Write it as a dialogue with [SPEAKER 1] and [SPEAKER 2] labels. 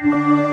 [SPEAKER 1] Música